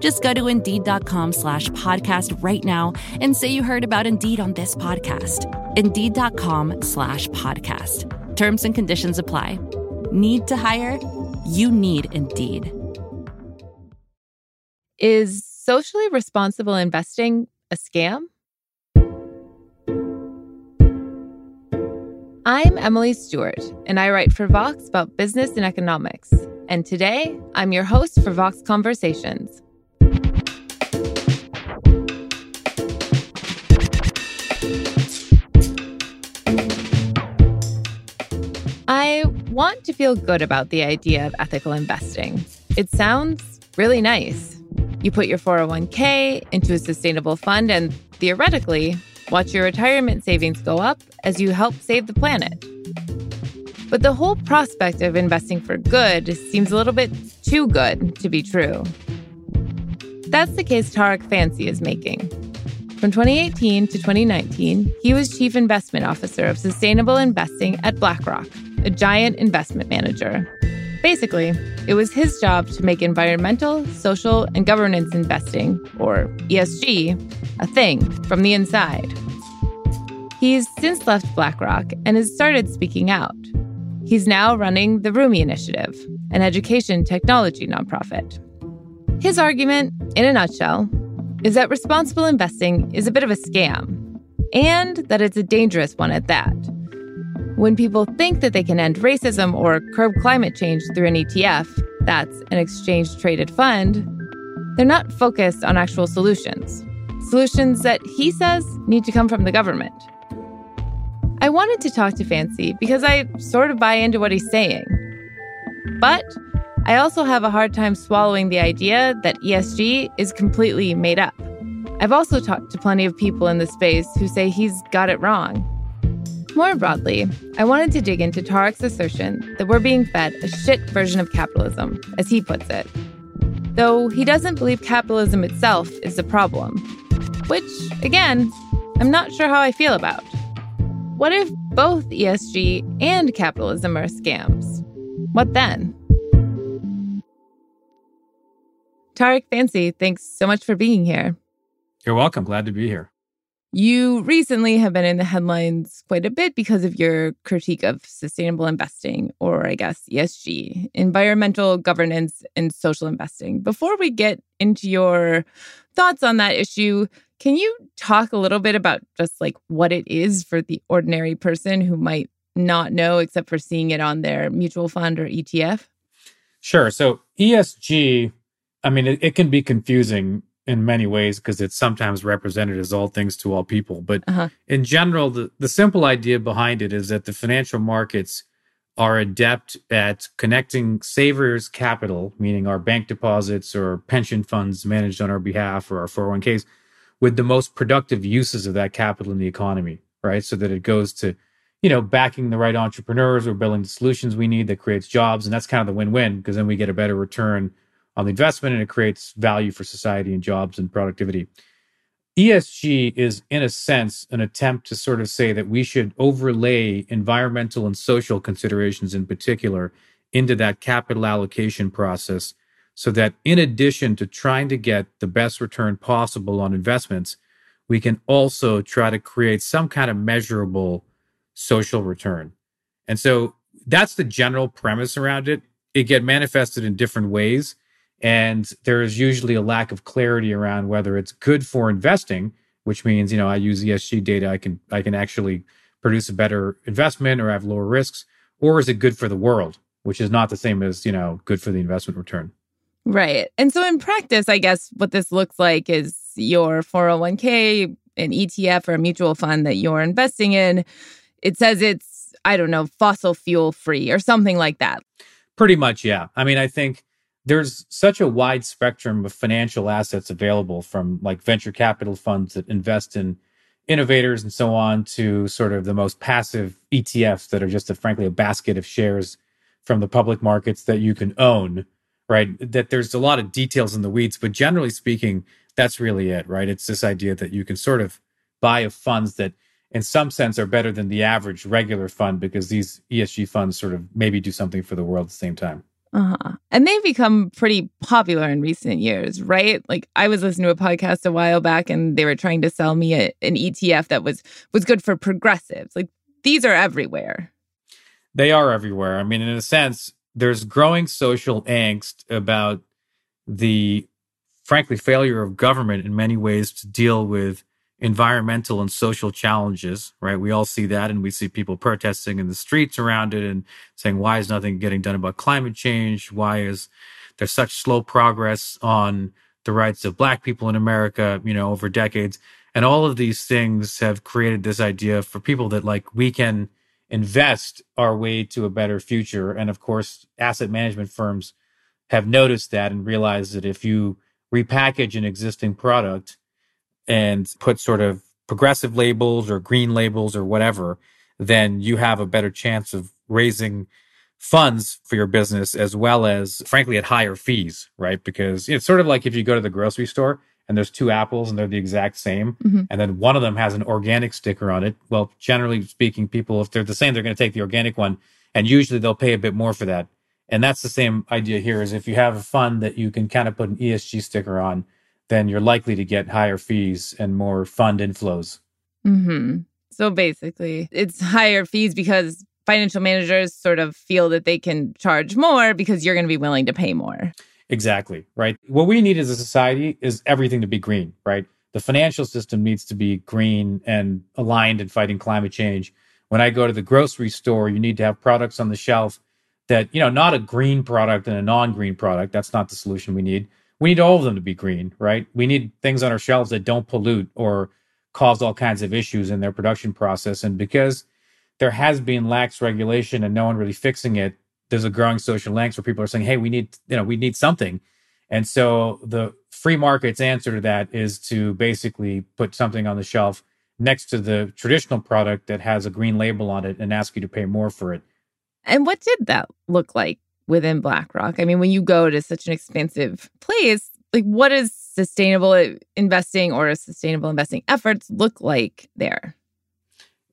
Just go to Indeed.com slash podcast right now and say you heard about Indeed on this podcast. Indeed.com slash podcast. Terms and conditions apply. Need to hire? You need Indeed. Is socially responsible investing a scam? I'm Emily Stewart, and I write for Vox about business and economics. And today, I'm your host for Vox Conversations. I want to feel good about the idea of ethical investing. It sounds really nice. You put your 401k into a sustainable fund and theoretically watch your retirement savings go up as you help save the planet. But the whole prospect of investing for good seems a little bit too good to be true. That's the case Tariq Fancy is making. From 2018 to 2019, he was Chief Investment Officer of Sustainable Investing at BlackRock, a giant investment manager. Basically, it was his job to make environmental, social, and governance investing, or ESG, a thing from the inside. He's since left BlackRock and has started speaking out. He's now running the Rumie Initiative, an education technology nonprofit. His argument, in a nutshell, is that responsible investing is a bit of a scam, and that it's a dangerous one at that. When people think that they can end racism or curb climate change through an ETF, that's an exchange traded fund, they're not focused on actual solutions. Solutions that he says need to come from the government. I wanted to talk to Fancy because I sort of buy into what he's saying. But I also have a hard time swallowing the idea that ESG is completely made up. I've also talked to plenty of people in the space who say he's got it wrong. More broadly, I wanted to dig into Tariq's assertion that we're being fed a shit version of capitalism, as he puts it. Though he doesn't believe capitalism itself is the problem. Which, again, I'm not sure how I feel about. What if both ESG and capitalism are scams? What then? Tariq Fancy, thanks so much for being here. You're welcome. Glad to be here. You recently have been in the headlines quite a bit because of your critique of sustainable investing, or I guess ESG, environmental governance and social investing. Before we get into your thoughts on that issue, can you talk a little bit about just like what it is for the ordinary person who might not know except for seeing it on their mutual fund or ETF? Sure. So ESG, I mean, it, it can be confusing in many ways because it's sometimes represented as all things to all people. But uh-huh. in general, the, the simple idea behind it is that the financial markets are adept at connecting savers' capital, meaning our bank deposits or pension funds managed on our behalf or our 401ks, with the most productive uses of that capital in the economy, right? So that it goes to, you know, backing the right entrepreneurs or building the solutions we need that creates jobs. And that's kind of the win win because then we get a better return on the investment and it creates value for society and jobs and productivity. ESG is, in a sense, an attempt to sort of say that we should overlay environmental and social considerations in particular into that capital allocation process so that in addition to trying to get the best return possible on investments, we can also try to create some kind of measurable social return. And so that's the general premise around it. It get manifested in different ways. And there is usually a lack of clarity around whether it's good for investing which means, you know, I use ESG data, I can I can actually produce a better investment or have lower risks, or is it good for the world, which is not the same as, you know, good for the investment return. Right. And so in practice, I guess what this looks like is your 401k, an ETF or a mutual fund that you're investing in, it says it's, I don't know, fossil fuel free or something like that. Pretty much, yeah. I mean, I think there's such a wide spectrum of financial assets available from like venture capital funds that invest in innovators and so on to sort of the most passive ETFs that are just a, frankly a basket of shares from the public markets that you can own, right? That there's a lot of details in the weeds, but generally speaking, that's really it, right? It's this idea that you can sort of buy of funds that in some sense are better than the average regular fund because these ESG funds sort of maybe do something for the world at the same time. Uh-huh. And they've become pretty popular in recent years, right? Like I was listening to a podcast a while back and they were trying to sell me a, an ETF that was was good for progressives. Like these are everywhere. They are everywhere. I mean, in a sense, there's growing social angst about the frankly failure of government in many ways to deal with environmental and social challenges, right? We all see that and we see people protesting in the streets around it and saying, why is nothing getting done about climate change? Why is there such slow progress on the rights of black people in America, you know, over decades? And all of these things have created this idea for people that like we can invest our way to a better future. And of course, asset management firms have noticed that and realized that if you repackage an existing product, and put sort of progressive labels or green labels or whatever, then you have a better chance of raising funds for your business as well as frankly at higher fees, right? Because it's sort of like if you go to the grocery store and there's two apples and they're the exact same mm-hmm. and then one of them has an organic sticker on it. Well, generally speaking, people if they're the same, they're going to take the organic one and usually they'll pay a bit more for that. And that's the same idea here is if you have a fund that you can kind of put an ESG sticker on, then you're likely to get higher fees and more fund inflows. Mm-hmm. So basically, it's higher fees because financial managers sort of feel that they can charge more because you're going to be willing to pay more. Exactly, right? What we need as a society is everything to be green, right? The financial system needs to be green and aligned in fighting climate change. When I go to the grocery store, you need to have products on the shelf that, you know, not a green product and a non green product. That's not the solution we need we need all of them to be green, right? We need things on our shelves that don't pollute or cause all kinds of issues in their production process. And because there has been lax regulation and no one really fixing it, there's a growing social angst where people are saying, "Hey, we need, you know, we need something." And so the free market's answer to that is to basically put something on the shelf next to the traditional product that has a green label on it and ask you to pay more for it. And what did that look like within BlackRock? I mean, when you go to such an expensive place, like what does sustainable investing or sustainable investing efforts look like there?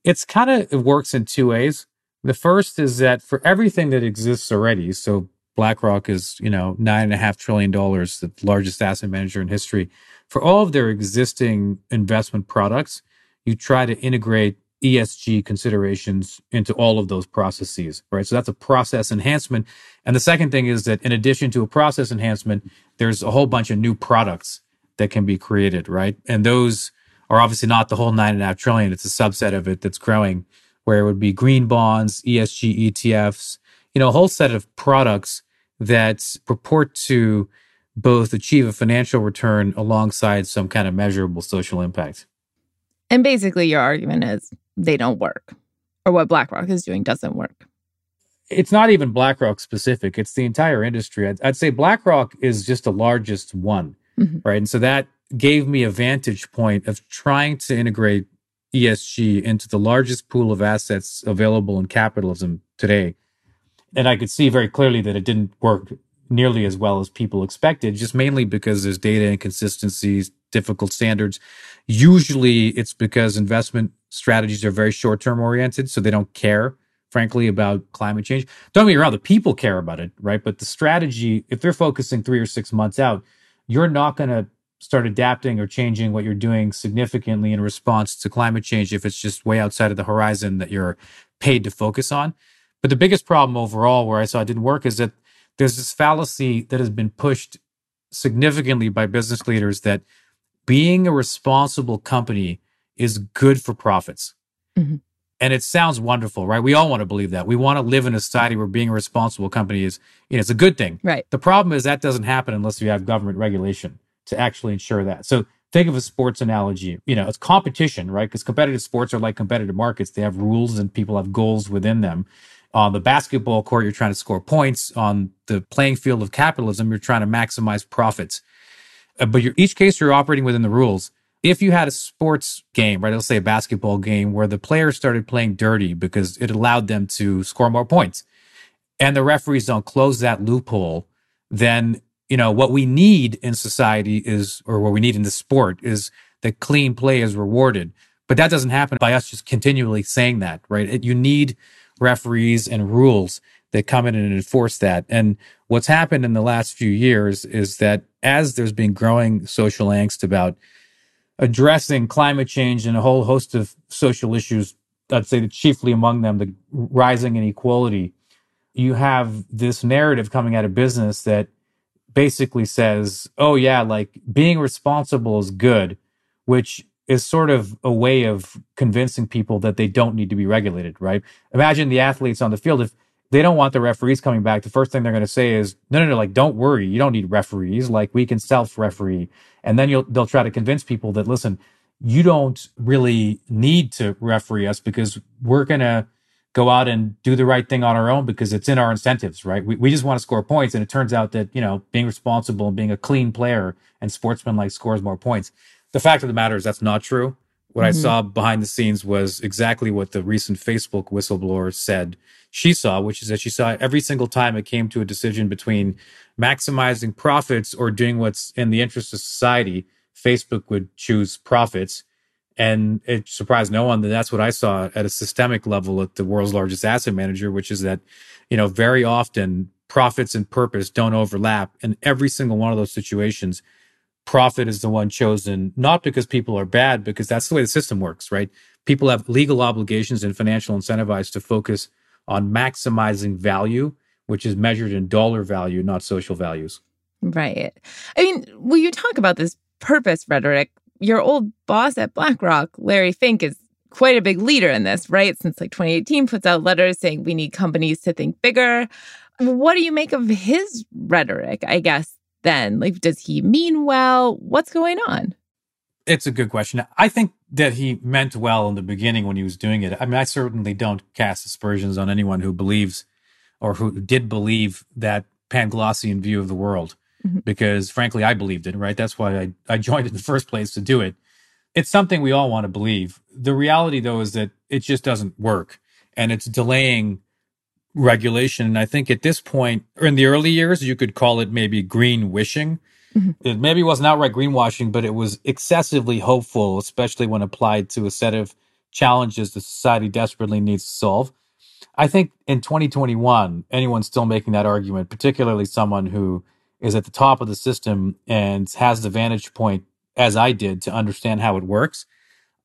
It's kind of it works in two ways. The first is that for everything that exists already, so BlackRock is, you know, nine and a half trillion dollars, the largest asset manager in history. For all of their existing investment products, you try to integrate ESG considerations into all of those processes, right? So that's a process enhancement. And the second thing is that in addition to a process enhancement, there's a whole bunch of new products that can be created, right? And those are obviously not the whole nine and a half trillion. It's a subset of it that's growing, where it would be green bonds, ESG ETFs, you know, a whole set of products that purport to both achieve a financial return alongside some kind of measurable social impact. And basically, your argument is they don't work, or what BlackRock is doing doesn't work. It's not even BlackRock specific, it's the entire industry. I'd, I'd say BlackRock is just the largest one, mm-hmm. right? And so that gave me a vantage point of trying to integrate ESG into the largest pool of assets available in capitalism today. And I could see very clearly that it didn't work nearly as well as people expected, just mainly because there's data inconsistencies, difficult standards. Usually it's because investment strategies are very short term oriented, so they don't care, frankly, about climate change. Don't get me wrong, the people care about it, right? But the strategy, if they're focusing three or six months out, you're not going to start adapting or changing what you're doing significantly in response to climate change if it's just way outside of the horizon that you're paid to focus on. But the biggest problem overall where I saw it didn't work is that there's this fallacy that has been pushed significantly by business leaders that being a responsible company is good for profits. Mm-hmm. And it sounds wonderful, right? We all want to believe that. We want to live in a society where being a responsible company is, you know, it's a good thing. Right. The problem is that doesn't happen unless you have government regulation to actually ensure that. So think of a sports analogy. You know, it's competition, right? Because competitive sports are like competitive markets. They have rules and people have goals within them. On the basketball court, you're trying to score points. On the playing field of capitalism, you're trying to maximize profits. Uh, but each case you're operating within the rules if you had a sports game, right, let's say a basketball game where the players started playing dirty because it allowed them to score more points and the referees don't close that loophole, then, you know, what we need in society is, or what we need in the sport is that clean play is rewarded. But that doesn't happen by us just continually saying that, right? It, you need referees and rules that come in and enforce that. And what's happened in the last few years is that as there's been growing social angst about addressing climate change and a whole host of social issues. I'd say that chiefly among them, the rising inequality. You have this narrative coming out of business that basically says, oh, yeah, like being responsible is good, which is sort of a way of convincing people that they don't need to be regulated, right? Imagine the athletes on the field. If they don't want the referees coming back, the first thing they're going to say is, no, no, no, like, don't worry. You don't need referees. Like, we can self referee. And then you'll, they'll try to convince people that, listen, you don't really need to referee us because we're going to go out and do the right thing on our own because it's in our incentives, right? We, we just want to score points. And it turns out that, you know, being responsible and being a clean player and sportsmanlike scores more points. The fact of the matter is that's not true. What mm-hmm. I saw behind the scenes was exactly what the recent Facebook whistleblower said she saw, which is that she saw every single time it came to a decision between maximizing profits or doing what's in the interest of society, Facebook would choose profits. And it surprised no one that that's what I saw at a systemic level at the world's largest asset manager, which is that, you know, very often profits and purpose don't overlap. In every single one of those situations, profit is the one chosen, not because people are bad, because that's the way the system works, right? People have legal obligations and financial incentivized to focus on maximizing value, which is measured in dollar value, not social values. Right. I mean, will you talk about this purpose rhetoric? Your old boss at BlackRock, Larry Fink, is quite a big leader in this, right? Since like 2018, puts out letters saying we need companies to think bigger. What do you make of his rhetoric, I guess, then? Like, does he mean well? What's going on? It's a good question. I think that he meant well in the beginning when he was doing it. I mean, I certainly don't cast aspersions on anyone who believes or who did believe that Panglossian view of the world, mm-hmm. because frankly, I believed it, right? That's why I, I joined in the first place to do it. It's something we all want to believe. The reality, though, is that it just doesn't work and it's delaying regulation. And I think at this point, or in the early years, you could call it maybe green wishing Mm-hmm. It maybe wasn't outright greenwashing, but it was excessively hopeful, especially when applied to a set of challenges the society desperately needs to solve. I think in 2021, anyone still making that argument, particularly someone who is at the top of the system and has the vantage point, as I did, to understand how it works,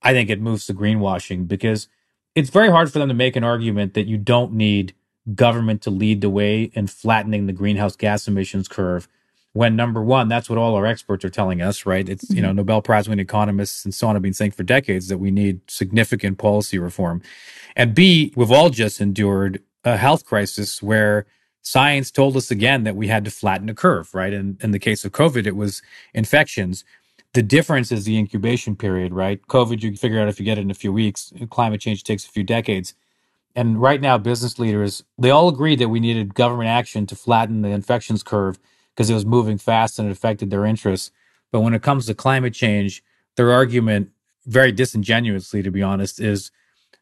I think it moves to greenwashing because it's very hard for them to make an argument that you don't need government to lead the way in flattening the greenhouse gas emissions curve when number one, that's what all our experts are telling us, right? It's, you know, mm-hmm. Nobel Prize winning economists and so on have been saying for decades that we need significant policy reform. And B, we've all just endured a health crisis where science told us again that we had to flatten the curve, right? And in the case of COVID, it was infections. The difference is the incubation period, right? COVID, you figure out if you get it in a few weeks. Climate change takes a few decades. And right now, business leaders, they all agreed that we needed government action to flatten the infections curve because it was moving fast and it affected their interests. But when it comes to climate change, their argument, very disingenuously, to be honest, is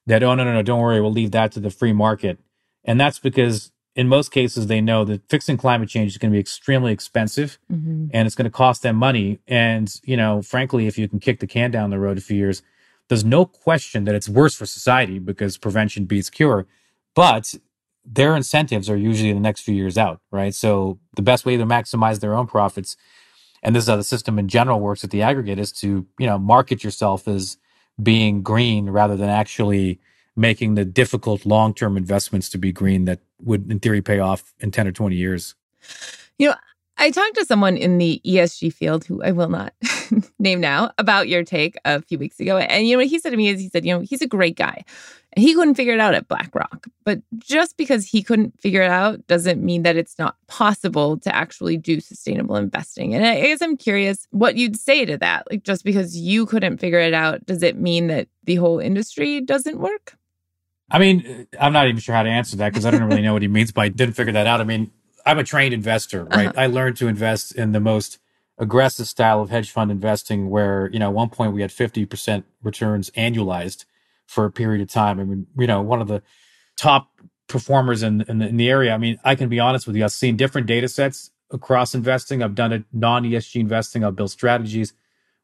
that, oh, no, no, no, don't worry, we'll leave that to the free market. And that's because in most cases, they know that fixing climate change is going to be extremely expensive mm-hmm. and it's going to cost them money. And, you know, frankly, if you can kick the can down the road a few years, there's no question that it's worse for society because prevention beats cure. But their incentives are usually the next few years out, right? So the best way to maximize their own profits, and this is how the system in general works at the aggregate, is to you know market yourself as being green rather than actually making the difficult long term investments to be green that would in theory pay off in 10 or 20 years. You know, I talked to someone in the ESG field who I will not name now about your take a few weeks ago. And you know what he said to me is he said, you know, he's a great guy. He couldn't figure it out at BlackRock. But just because he couldn't figure it out doesn't mean that it's not possible to actually do sustainable investing. And I guess I'm curious what you'd say to that. Like just because you couldn't figure it out, does it mean that the whole industry doesn't work? I mean, I'm not even sure how to answer that because I don't really know what he means by didn't figure that out. I mean, I'm a trained investor, right? Uh-huh. I learned to invest in the most aggressive style of hedge fund investing where, you know, at one point we had 50% returns annualized for a period of time. I mean, you know, one of the top performers in, in, the, in the area. I mean, I can be honest with you. I've seen different data sets across investing. I've done it non ESG investing. I've built strategies.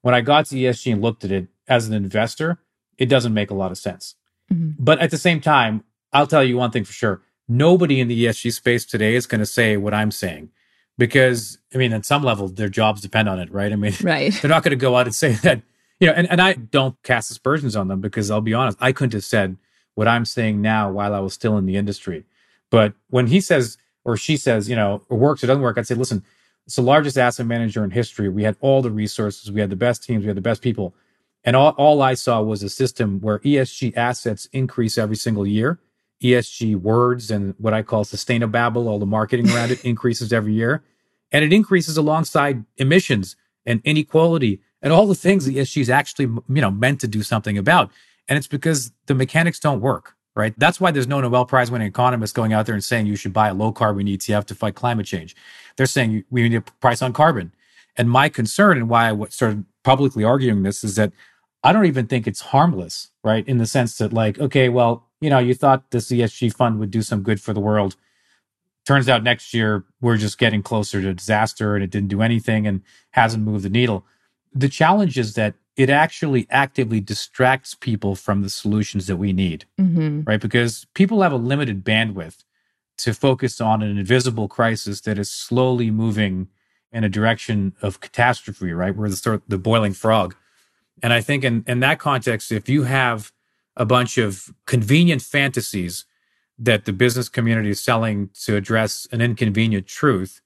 When I got to ESG and looked at it as an investor, it doesn't make a lot of sense. Mm-hmm. But at the same time, I'll tell you one thing for sure nobody in the ESG space today is going to say what I'm saying because I mean, at some level, their jobs depend on it, right? I mean, right. they're not going to go out and say that, you know, and, and I don't cast aspersions on them because I'll be honest, I couldn't have said what I'm saying now while I was still in the industry. But when he says or she says, you know, it works or doesn't work, I'd say, listen, it's the largest asset manager in history. We had all the resources, we had the best teams, we had the best people. And all, all I saw was a system where ESG assets increase every single year ESG words and what I call sustainable, all the marketing around it increases every year. And it increases alongside emissions and inequality and all the things the ESG is actually, you know, meant to do something about. And it's because the mechanics don't work, right? That's why there's no Nobel Prize winning economist going out there and saying you should buy a low carbon ETF to fight climate change. They're saying we need a price on carbon. And my concern and why I started publicly arguing this is that I don't even think it's harmless, right? In the sense that, like, okay, well, you know, you thought this ESG fund would do some good for the world. Turns out next year we're just getting closer to disaster and it didn't do anything and hasn't moved the needle. The challenge is that it actually actively distracts people from the solutions that we need, mm-hmm. right? Because people have a limited bandwidth to focus on an invisible crisis that is slowly moving in a direction of catastrophe, right? We're the sort of the boiling frog. And I think in, in that context, if you have a bunch of convenient fantasies that the business community is selling to address an inconvenient truth,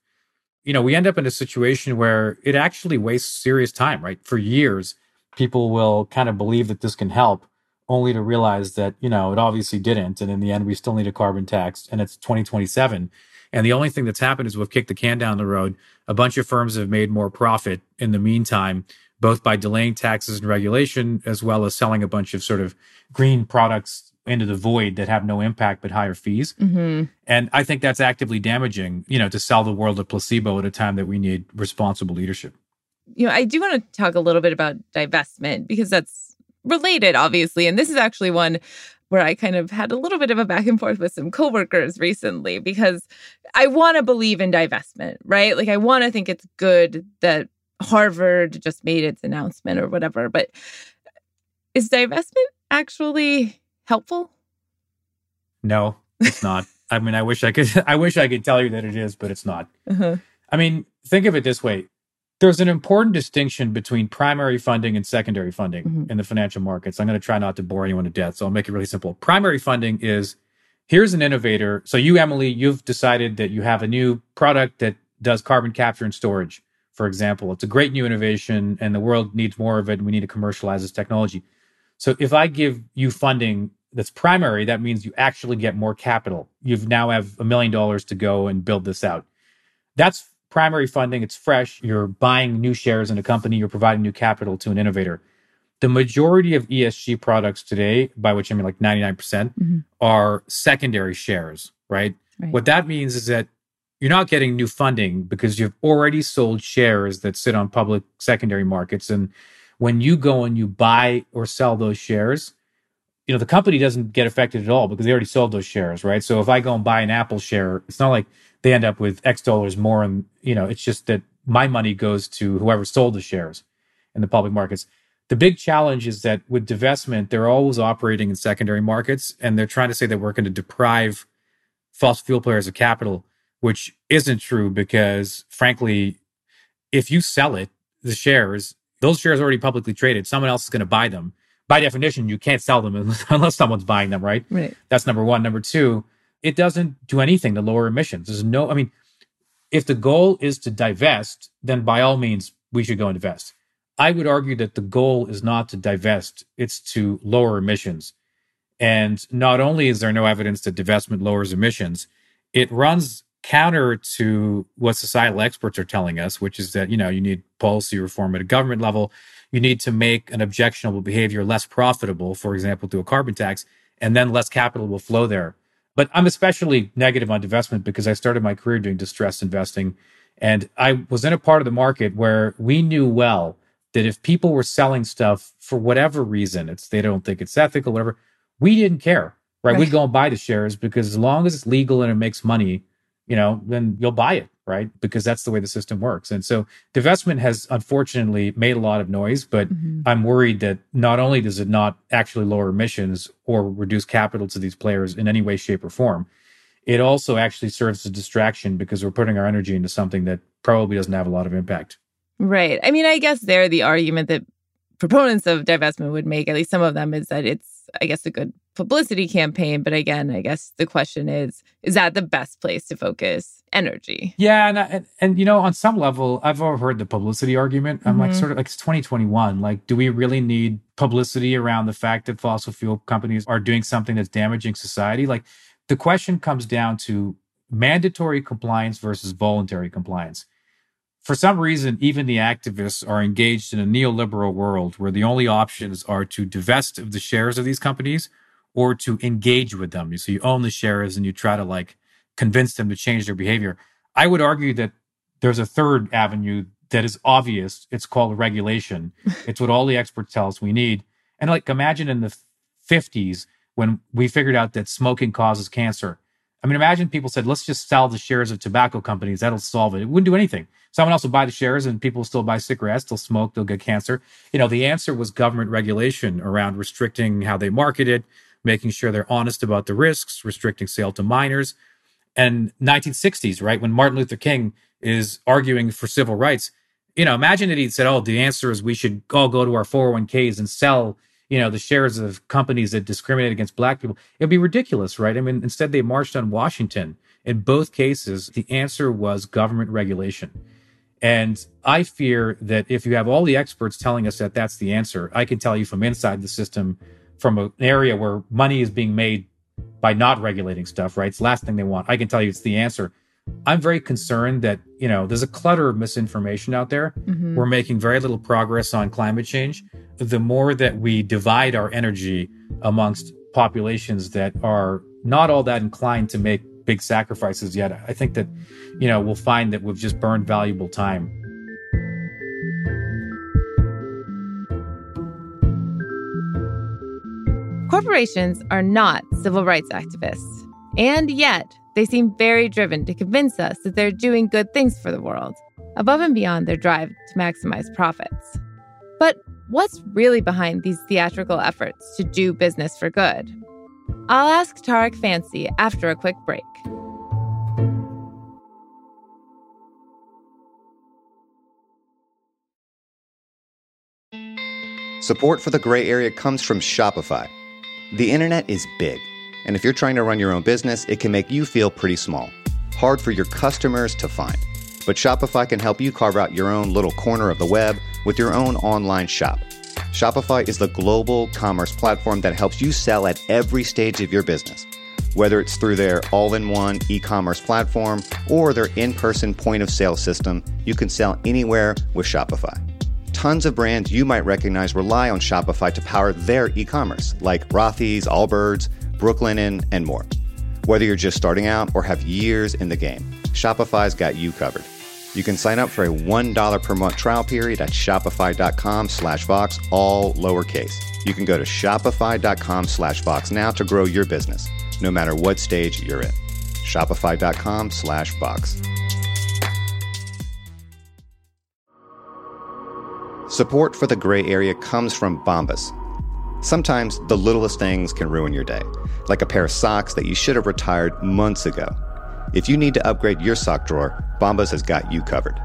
you know, we end up in a situation where it actually wastes serious time, right? For years, people will kind of believe that this can help only to realize that, you know, it obviously didn't. And in the end, we still need a carbon tax and it's 2027. And the only thing that's happened is we've kicked the can down the road. A bunch of firms have made more profit in the meantime both by delaying taxes and regulation, as well as selling a bunch of sort of green products into the void that have no impact but higher fees. Mm-hmm. And I think that's actively damaging, you know, to sell the world a placebo at a time that we need responsible leadership. You know, I do want to talk a little bit about divestment because that's related, obviously. And this is actually one where I kind of had a little bit of a back and forth with some coworkers recently because I want to believe in divestment, right? Like I want to think it's good that Harvard just made its announcement or whatever. But is divestment actually helpful? No, it's not. I mean, I wish I could. I wish I could tell you that it is, but it's not. Uh-huh. I mean, think of it this way: there's an important distinction between primary funding and secondary funding mm-hmm. in the financial markets. I'm going to try not to bore anyone to death, so I'll make it really simple. Primary funding is here's an innovator. So you, Emily, you've decided that you have a new product that does carbon capture and storage for example. It's a great new innovation and the world needs more of it. And we need to commercialize this technology. So if I give you funding that's primary, that means you actually get more capital. You've now have a million dollars to go and build this out. That's primary funding. It's fresh. You're buying new shares in a company. You're providing new capital to an innovator. The majority of ESG products today, by which I mean like 99%, percent mm hmm are secondary shares, right? right? What that means is that you're not getting new funding because you've already sold shares that sit on public secondary markets. And when you go and you buy or sell those shares, you know, the company doesn't get affected at all because they already sold those shares, right? So if I go and buy an Apple share, it's not like they end up with X dollars more. And, you know, it's just that my money goes to whoever sold the shares in the public markets. The big challenge is that with divestment, they're always operating in secondary markets and they're trying to say that we're going to deprive fossil fuel players of capital which isn't true because frankly, if you sell it, the shares, those shares are already publicly traded. Someone else is going to buy them. By definition, you can't sell them unless, unless someone's buying them, right? Right. That's number one. Number two, it doesn't do anything to lower emissions. There's no, I mean, if the goal is to divest, then by all means, we should go and invest. I would argue that the goal is not to divest, it's to lower emissions. And not only is there no evidence that divestment lowers emissions, it runs counter to what societal experts are telling us, which is that, you know, you need policy reform at a government level. You need to make an objectionable behavior less profitable, for example, through a carbon tax, and then less capital will flow there. But I'm especially negative on divestment because I started my career doing distressed investing. And I was in a part of the market where we knew well that if people were selling stuff for whatever reason, it's they don't think it's ethical, whatever, we didn't care. Right? right. We'd go and buy the shares because as long as it's legal and it makes money, you know, then you'll buy it, right? Because that's the way the system works. And so divestment has unfortunately made a lot of noise, but mm-hmm. I'm worried that not only does it not actually lower emissions or reduce capital to these players in any way, shape, or form, it also actually serves as a distraction because we're putting our energy into something that probably doesn't have a lot of impact. Right. I mean, I guess there the argument that proponents of divestment would make, at least some of them, is that it's, I guess, a good publicity campaign. But again, I guess the question is, is that the best place to focus energy? Yeah. And, and, and you know, on some level, I've overheard the publicity argument. I'm mm-hmm. like, sort of like, it's 2021. Like, do we really need publicity around the fact that fossil fuel companies are doing something that's damaging society? Like, the question comes down to mandatory compliance versus voluntary compliance for some reason, even the activists are engaged in a neoliberal world where the only options are to divest of the shares of these companies or to engage with them. So you own the shares and you try to like convince them to change their behavior. I would argue that there's a third avenue that is obvious. It's called regulation. it's what all the experts tell us we need. And like imagine in the 50s when we figured out that smoking causes cancer. I mean, imagine people said, let's just sell the shares of tobacco companies. That'll solve it. It wouldn't do anything. Someone else will buy the shares and people will still buy cigarettes. They'll smoke. They'll get cancer. You know, the answer was government regulation around restricting how they marketed, it making sure they're honest about the risks, restricting sale to minors. And 1960s, right? When Martin Luther King is arguing for civil rights, you know, imagine that he'd said, oh, the answer is we should all go to our 401ks and sell you know, the shares of companies that discriminate against black people. It'd be ridiculous, right? I mean, instead they marched on Washington. In both cases, the answer was government regulation. And I fear that if you have all the experts telling us that that's the answer, I can tell you from inside the system, from an area where money is being made by not regulating stuff, right? It's the last thing they want. I can tell you it's the answer. I'm very concerned that, you know, there's a clutter of misinformation out there. Mm-hmm. We're making very little progress on climate change the more that we divide our energy amongst populations that are not all that inclined to make big sacrifices yet, I think that, you know, we'll find that we've just burned valuable time. Corporations are not civil rights activists, and yet they seem very driven to convince us that they're doing good things for the world, above and beyond their drive to maximize profits. But what's really behind these theatrical efforts to do business for good? I'll ask Tariq Fancy after a quick break. Support for the gray area comes from Shopify. The internet is big, and if you're trying to run your own business, it can make you feel pretty small, hard for your customers to find. But Shopify can help you carve out your own little corner of the web with your own online shop. Shopify is the global commerce platform that helps you sell at every stage of your business. Whether it's through their all in one e commerce platform or their in person point of sale system, you can sell anywhere with Shopify. Tons of brands you might recognize rely on Shopify to power their e commerce, like Rothy's, Allbirds, Brooklinen, and more. Whether you're just starting out or have years in the game, Shopify's got you covered. You can sign up for a $1 per month trial period at shopify.com slash Vox, all lowercase. You can go to shopify.com slash Vox now to grow your business, no matter what stage you're in. Shopify.com slash Vox. Support for the gray area comes from Bombas. Sometimes the littlest things can ruin your day, like a pair of socks that you should have retired months ago. If you need to upgrade your sock drawer, Bombas has got you covered.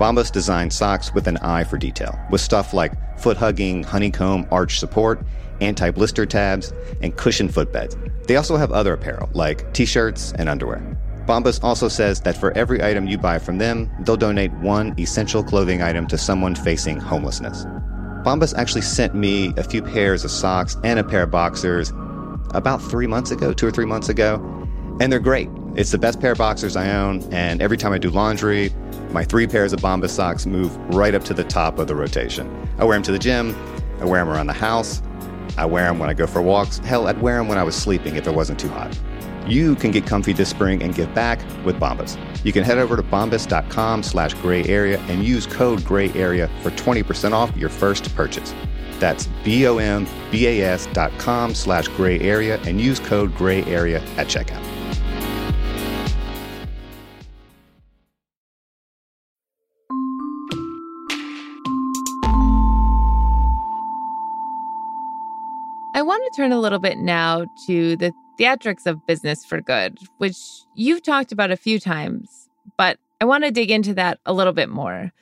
Bombas designs socks with an eye for detail, with stuff like foot hugging, honeycomb arch support, anti blister tabs, and cushioned footbeds. They also have other apparel like t shirts and underwear. Bombas also says that for every item you buy from them, they'll donate one essential clothing item to someone facing homelessness. Bombas actually sent me a few pairs of socks and a pair of boxers about three months ago, two or three months ago, and they're great. It's the best pair of boxers I own, and every time I do laundry, my three pairs of Bombas socks move right up to the top of the rotation. I wear them to the gym, I wear them around the house, I wear them when I go for walks. Hell, I'd wear them when I was sleeping if it wasn't too hot. You can get comfy this spring and give back with Bombas. You can head over to bombas.com slash gray area and use code gray area for 20% off your first purchase. That's B-O-M-B-A-S dot com slash gray area and use code gray area at checkout. Turn a little bit now to the theatrics of business for good, which you've talked about a few times, but I want to dig into that a little bit more.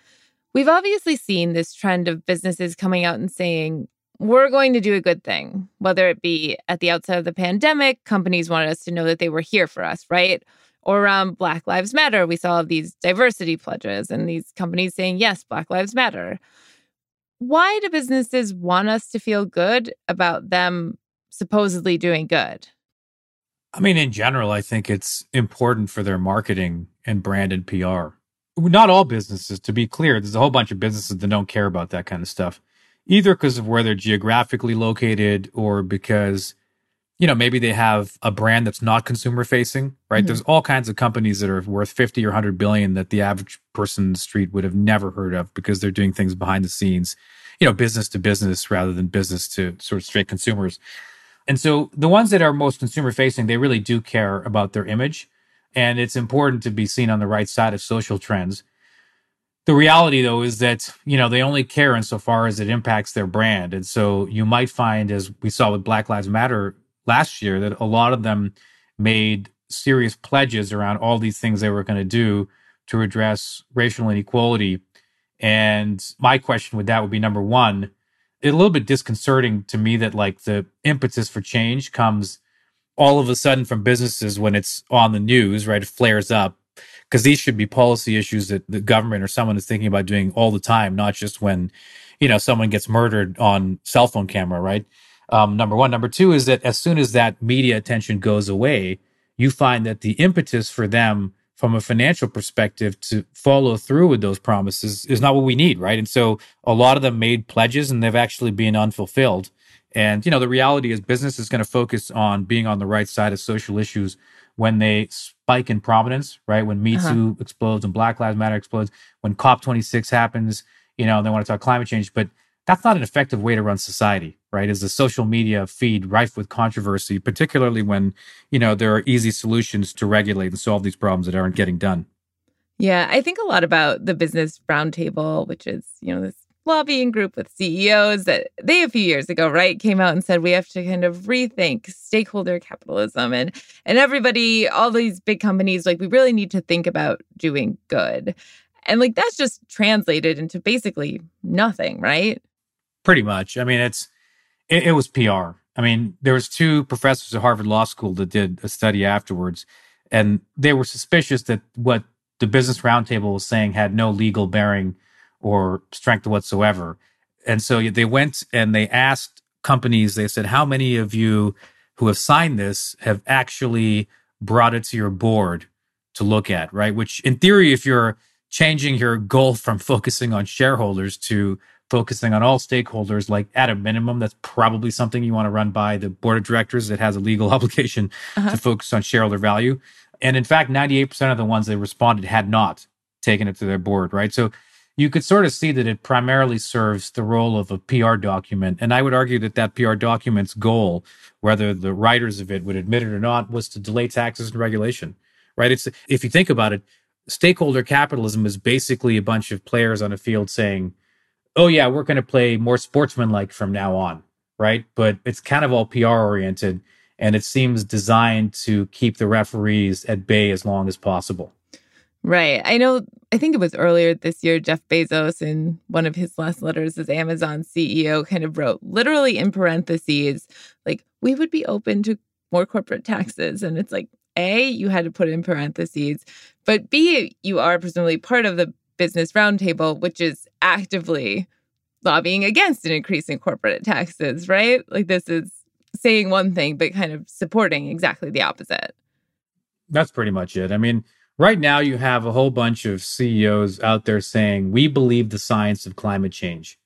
We've obviously seen this trend of businesses coming out and saying, we're going to do a good thing, whether it be at the outset of the pandemic, companies wanted us to know that they were here for us, right? Or around Black Lives Matter, we saw these diversity pledges and these companies saying, yes, Black Lives Matter. Why do businesses want us to feel good about them supposedly doing good? I mean, in general, I think it's important for their marketing and brand and PR. Not all businesses, to be clear, there's a whole bunch of businesses that don't care about that kind of stuff, either because of where they're geographically located or because, you know, maybe they have a brand that's not consumer facing, right? Mm-hmm. There's all kinds of companies that are worth 50 or 100 billion that the average person in the street would have never heard of because they're doing things behind the scenes, you know, business to business rather than business to sort of straight consumers. And so the ones that are most consumer facing, they really do care about their image. And it's important to be seen on the right side of social trends. The reality, though, is that, you know, they only care insofar as it impacts their brand. And so you might find, as we saw with Black Lives Matter last year, that a lot of them made serious pledges around all these things they were going to do to address racial inequality. And my question with that would be number one, a little bit disconcerting to me that like the impetus for change comes all of a sudden from businesses when it's on the news, right? It flares up because these should be policy issues that the government or someone is thinking about doing all the time, not just when, you know, someone gets murdered on cell phone camera, right? Um, number one. Number two is that as soon as that media attention goes away, you find that the impetus for them from a financial perspective to follow through with those promises is not what we need, right? And so a lot of them made pledges and they've actually been unfulfilled. And you know, the reality is business is going to focus on being on the right side of social issues when they spike in prominence, right? When Me uh-huh. Too explodes and Black Lives Matter explodes, when COP26 happens, you know, they want to talk climate change, but that's not an effective way to run society, right? Is the social media feed rife with controversy, particularly when, you know, there are easy solutions to regulate and solve these problems that aren't getting done. Yeah, I think a lot about the Business Roundtable, which is, you know, this lobbying group with CEOs that they a few years ago, right, came out and said we have to kind of rethink stakeholder capitalism and and everybody, all these big companies, like we really need to think about doing good. And like that's just translated into basically nothing, right? Pretty much. I mean, it's it, it was PR. I mean, there was two professors at Harvard Law School that did a study afterwards, and they were suspicious that what the Business Roundtable was saying had no legal bearing or strength whatsoever. And so they went and they asked companies, they said, How many of you who have signed this have actually brought it to your board to look at, right? Which, in theory, if you're changing your goal from focusing on shareholders to focusing on all stakeholders, like at a minimum, that's probably something you want to run by the board of directors that has a legal obligation uh-huh. to focus on shareholder value. And in fact, 98% of the ones that responded had not taken it to their board, right? So you could sort of see that it primarily serves the role of a PR document. And I would argue that that PR document's goal, whether the writers of it would admit it or not, was to delay taxes and regulation, right? It's, if you think about it, stakeholder capitalism is basically a bunch of players on a field saying, oh, yeah, we're going to play more sportsmanlike from now on, right? But it's kind of all PR oriented and it seems designed to keep the referees at bay as long as possible. Right. I know, I think it was earlier this year, Jeff Bezos, in one of his last letters as Amazon CEO, kind of wrote literally in parentheses, like, we would be open to more corporate taxes. And it's like, A, you had to put in parentheses, but B, you are presumably part of the Business Roundtable, which is actively lobbying against an increase in corporate taxes, right? Like this is saying one thing, but kind of supporting exactly the opposite. That's pretty much it. I mean, right now you have a whole bunch of CEOs out there saying, we believe the science of climate change.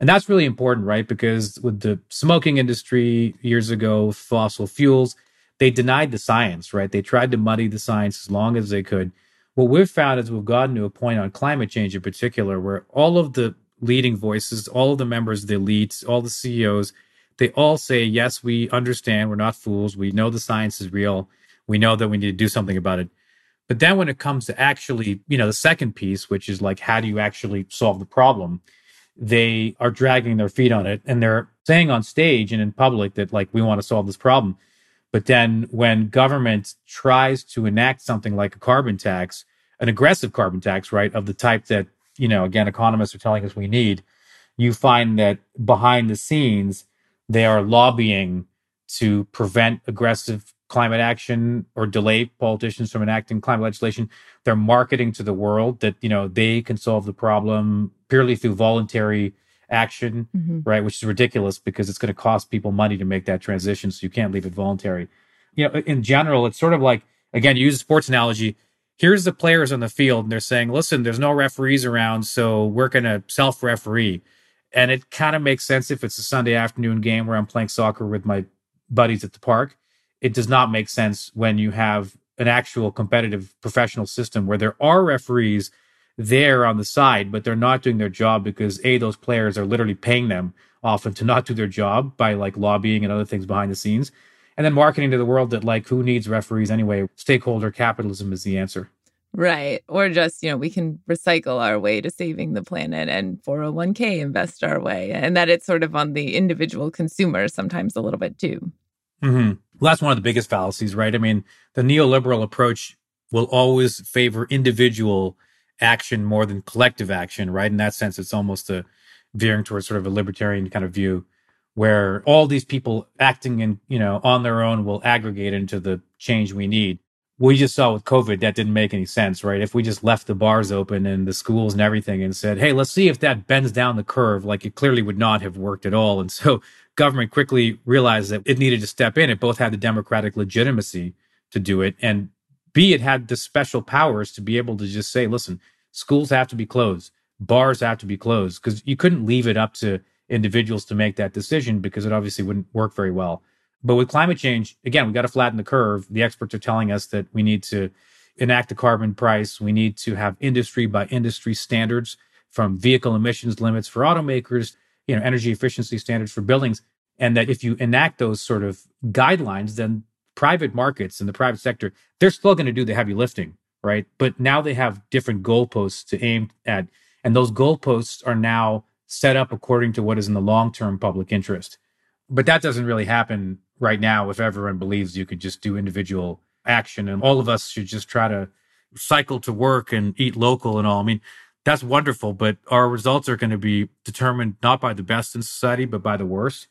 And that's really important, right? Because with the smoking industry years ago, fossil fuels, they denied the science, right? They tried to muddy the science as long as they could. What we've found is we've gotten to a point on climate change in particular where all of the leading voices, all of the members of the elites, all the CEOs, they all say, yes, we understand. We're not fools. We know the science is real. We know that we need to do something about it. But then when it comes to actually, you know, the second piece, which is like, how do you actually solve the problem? They are dragging their feet on it and they're saying on stage and in public that, like, we want to solve this problem. But then when government tries to enact something like a carbon tax, an aggressive carbon tax, right, of the type that, you know, again, economists are telling us we need, you find that behind the scenes, they are lobbying to prevent aggressive climate action or delay politicians from enacting climate legislation. They're marketing to the world that, you know, they can solve the problem purely through voluntary action, mm-hmm. right? Which is ridiculous because it's going to cost people money to make that transition. So you can't leave it voluntary. You know, in general, it's sort of like, again, use a sports analogy. Here's the players on the field, and they're saying, listen, there's no referees around, so we're going to self referee. And it kind of makes sense if it's a Sunday afternoon game where I'm playing soccer with my buddies at the park it does not make sense when you have an actual competitive professional system where there are referees there on the side, but they're not doing their job because a those players are literally paying them often to not do their job by like lobbying and other things behind the scenes, and then marketing to the world that like who needs referees anyway? Stakeholder capitalism is the answer. Right. Or just, you know, we can recycle our way to saving the planet and 401k invest our way. And that it's sort of on the individual consumer sometimes a little bit too. Mm-hmm. Well, that's one of the biggest fallacies, right? I mean, the neoliberal approach will always favor individual action more than collective action, right? In that sense, it's almost a veering towards sort of a libertarian kind of view where all these people acting in, you know, on their own will aggregate into the change we need. We just saw with COVID that didn't make any sense, right? If we just left the bars open and the schools and everything and said, hey, let's see if that bends down the curve, like it clearly would not have worked at all. And so government quickly realized that it needed to step in. It both had the democratic legitimacy to do it, and B, it had the special powers to be able to just say, listen, schools have to be closed, bars have to be closed, because you couldn't leave it up to individuals to make that decision because it obviously wouldn't work very well. But with climate change, again, we've got to flatten the curve. The experts are telling us that we need to enact a carbon price. We need to have industry by industry standards from vehicle emissions limits for automakers you know energy efficiency standards for buildings and that if you enact those sort of guidelines then private markets and the private sector they're still going to do the heavy lifting right? But now they have different goalposts to aim at and those goalposts are now set up according to what is in the long-term public interest. But that doesn't really happen right now if everyone believes you could just do individual action and all of us should just try to cycle to work and eat local and all. I mean that's wonderful, but our results are going to be determined not by the best in society, but by the worst.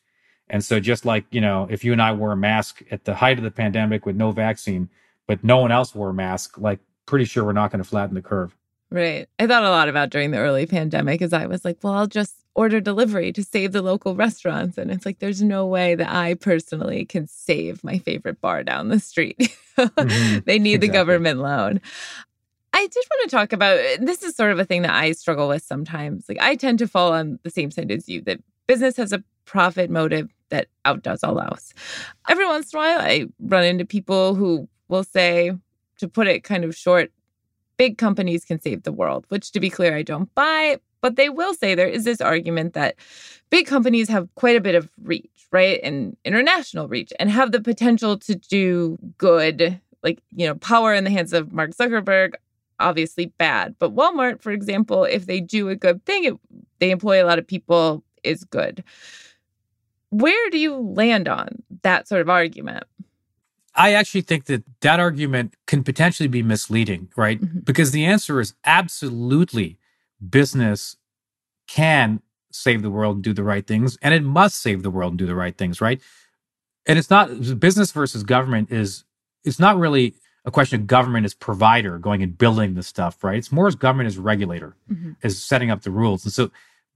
And so, just like, you know, if you and I wore a mask at the height of the pandemic with no vaccine, but no one else wore a mask, like, pretty sure we're not going to flatten the curve. Right. I thought a lot about during the early pandemic as I was like, well, I'll just order delivery to save the local restaurants. And it's like, there's no way that I personally can save my favorite bar down the street. mm-hmm. they need exactly. the government loan. I did want to talk about this is sort of a thing that I struggle with sometimes. Like I tend to fall on the same side as you that business has a profit motive that outdoes all else. Every once in a while I run into people who will say to put it kind of short, big companies can save the world, which to be clear I don't buy, but they will say there is this argument that big companies have quite a bit of reach, right? And international reach and have the potential to do good like you know power in the hands of mark zuckerberg obviously bad. But Walmart, for example, if they do a good thing, it, they employ a lot of people, is good. Where do you land on that sort of argument? I actually think that that argument can potentially be misleading, right? Mm-hmm. Because the answer is absolutely business can save the world and do the right things, and it must save the world and do the right things, right? And it's not business versus government is it's not really a question of government as provider going and building the stuff, right? It's more as government as regulator, mm-hmm. as setting up the rules. And so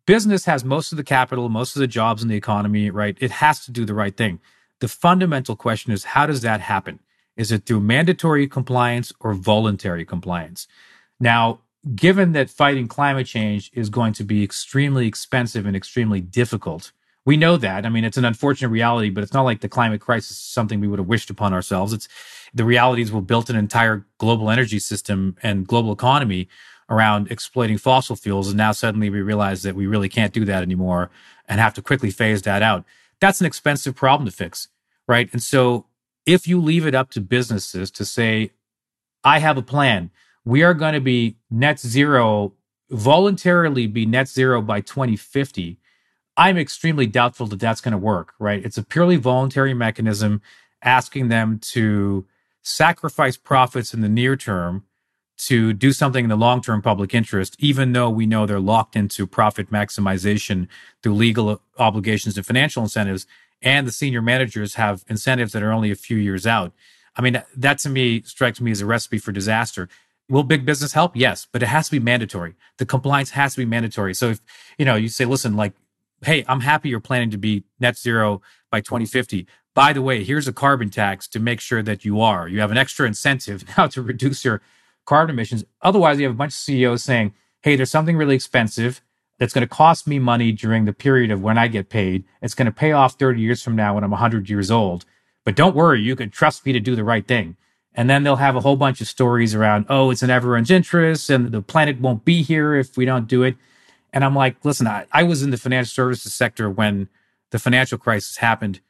business has most of the capital, most of the jobs in the economy, right? It has to do the right thing. The fundamental question is how does that happen? Is it through mandatory compliance or voluntary compliance? Now, given that fighting climate change is going to be extremely expensive and extremely difficult, we know that. I mean, it's an unfortunate reality, but it's not like the climate crisis is something we would have wished upon ourselves. It's the realities we built an entire global energy system and global economy around exploiting fossil fuels. And now suddenly we realize that we really can't do that anymore and have to quickly phase that out. That's an expensive problem to fix, right? And so if you leave it up to businesses to say, I have a plan, we are going to be net zero, voluntarily be net zero by 2050. I'm extremely doubtful that that's going to work, right? It's a purely voluntary mechanism asking them to sacrifice profits in the near term to do something in the long term public interest, even though we know they're locked into profit maximization through legal obligations and financial incentives. And the senior managers have incentives that are only a few years out. I mean, that to me strikes me as a recipe for disaster. Will big business help? Yes, but it has to be mandatory. The compliance has to be mandatory. So if, you know, you say, listen, like, hey, I'm happy you're planning to be net zero by 2050. By the way, here's a carbon tax to make sure that you are. You have an extra incentive now to reduce your carbon emissions. Otherwise, you have a bunch of CEOs saying, hey, there's something really expensive that's going to cost me money during the period of when I get paid. It's going to pay off 30 years from now when I'm 100 years old. But don't worry, you can trust me to do the right thing. And then they'll have a whole bunch of stories around, oh, it's in everyone's interest and the planet won't be here if we don't do it. And I'm like, listen, I, I was in the financial services sector when the financial crisis happened.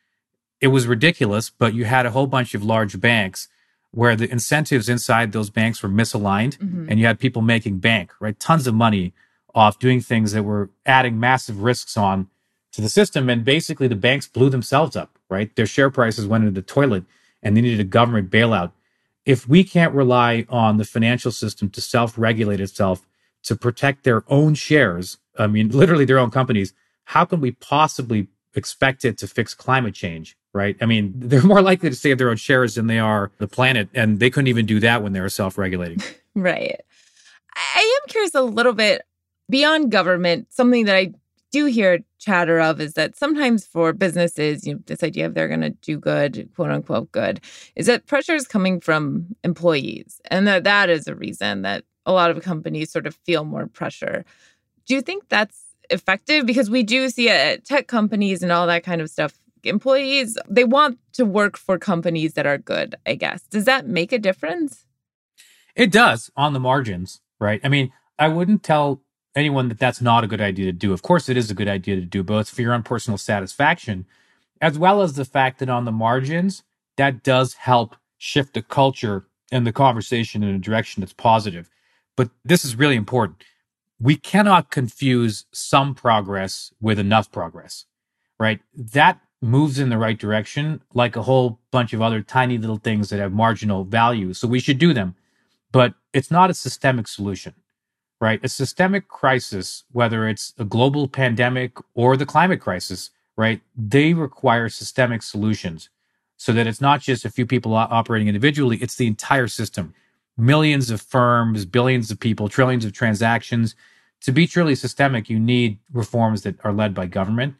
It was ridiculous, but you had a whole bunch of large banks where the incentives inside those banks were misaligned mm-hmm. and you had people making bank, right? Tons of money off doing things that were adding massive risks on to the system. And basically the banks blew themselves up, right? Their share prices went into the toilet and they needed a government bailout. If we can't rely on the financial system to self regulate itself to protect their own shares, I mean, literally their own companies, how can we possibly expect it to fix climate change? right? I mean, they're more likely to save their own shares than they are the planet. And they couldn't even do that when they were self regulating. right. I am curious a little bit beyond government, something that I do hear chatter of is that sometimes for businesses, you know, this idea of they're going to do good, quote unquote good, is that pressure is coming from employees. And that that is a reason that a lot of companies sort of feel more pressure. Do you think that's effective? Because we do see at tech companies and all that kind of stuff employees they want to work for companies that are good i guess. Does that make a difference? It does on the margins right? I mean i wouldn't tell anyone that that's not a good idea to do. Of course it is a good idea to do both for your own personal satisfaction as well as the fact that on the margins that does help shift the culture and the conversation in a direction that's positive. But this is really important we cannot confuse some progress with enough progress right that moves in the right direction, like a whole bunch of other tiny little things that have marginal value. So we should do them. But it's not a systemic solution, right? A systemic crisis, whether it's a global pandemic or the climate crisis, right? They require systemic solutions so that it's not just a few people operating individually, it's the entire system. Millions of firms, billions of people, trillions of transactions. To be truly systemic, you need reforms that are led by government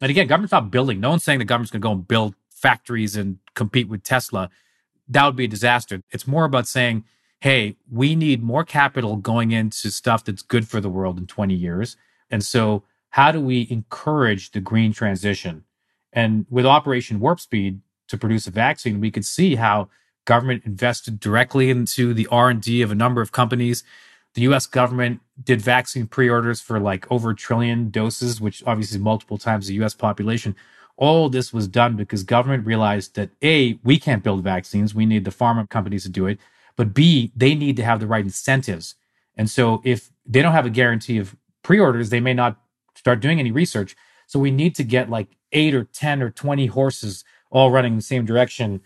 and again, government's not building. No one's saying the government's going to go and build factories and compete with Tesla. That would be a disaster. It's more about saying, hey, we need more capital going into stuff that's good for the world in 20 years. And so, how do we encourage the green transition? And with Operation Warp Speed to produce a vaccine, we could see how government invested directly into the R&D of a number of companies the US government did vaccine pre orders for like over a trillion doses, which obviously is multiple times the US population. All this was done because government realized that A, we can't build vaccines. We need the pharma companies to do it. But B, they need to have the right incentives. And so if they don't have a guarantee of pre orders, they may not start doing any research. So we need to get like eight or 10 or 20 horses all running in the same direction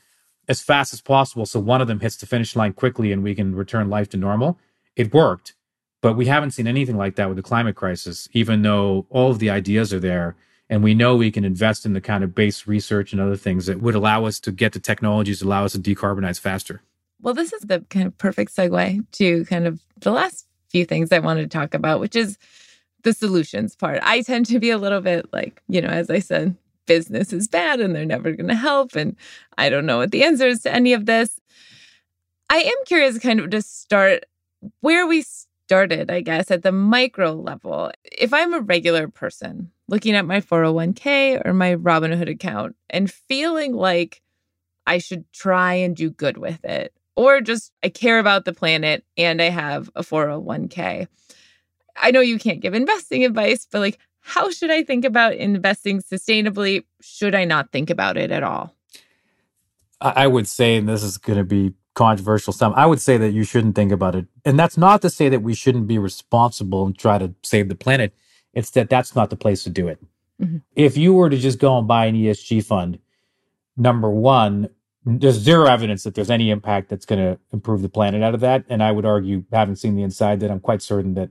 as fast as possible. So one of them hits the finish line quickly and we can return life to normal it worked, but we haven't seen anything like that with the climate crisis, even though all of the ideas are there. And we know we can invest in the kind of base research and other things that would allow us to get the technologies, allow us to decarbonize faster. Well, this is the kind of perfect segue to kind of the last few things I wanted to talk about, which is the solutions part. I tend to be a little bit like, you know, as I said, business is bad and they're never going to help. And I don't know what the answer is to any of this. I am curious, kind of, to start where we started, I guess, at the micro level. If I'm a regular person looking at my 401k or my Robinhood account and feeling like I should try and do good with it, or just I care about the planet and I have a 401k. I know you can't give investing advice, but like, how should I think about investing sustainably? Should I not think about it at all? I would say, and this is going to be controversial some i would say that you shouldn't think about it and that's not to say that we shouldn't be responsible and try to save the planet it's that that's not the place to do it mm-hmm. if you were to just go and buy an esg fund number one there's zero evidence that there's any impact that's going to improve the planet out of that and i would argue having seen the inside that i'm quite certain that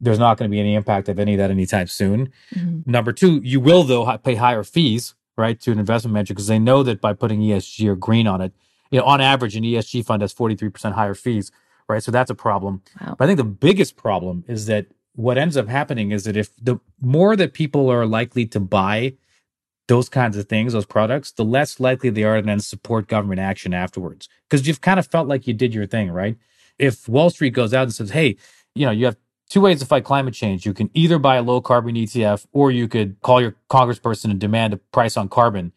there's not going to be any impact of any of that anytime soon mm-hmm. number two you will though pay higher fees right to an investment manager because they know that by putting esg or green on it you know, on average, an ESG fund has 43% higher fees, right? So that's a problem. Wow. But I think the biggest problem is that what ends up happening is that if the more that people are likely to buy those kinds of things, those products, the less likely they are to then support government action afterwards. Because you've kind of felt like you did your thing, right? If Wall Street goes out and says, hey, you know, you have two ways to fight climate change. You can either buy a low carbon ETF or you could call your congressperson and demand a price on carbon.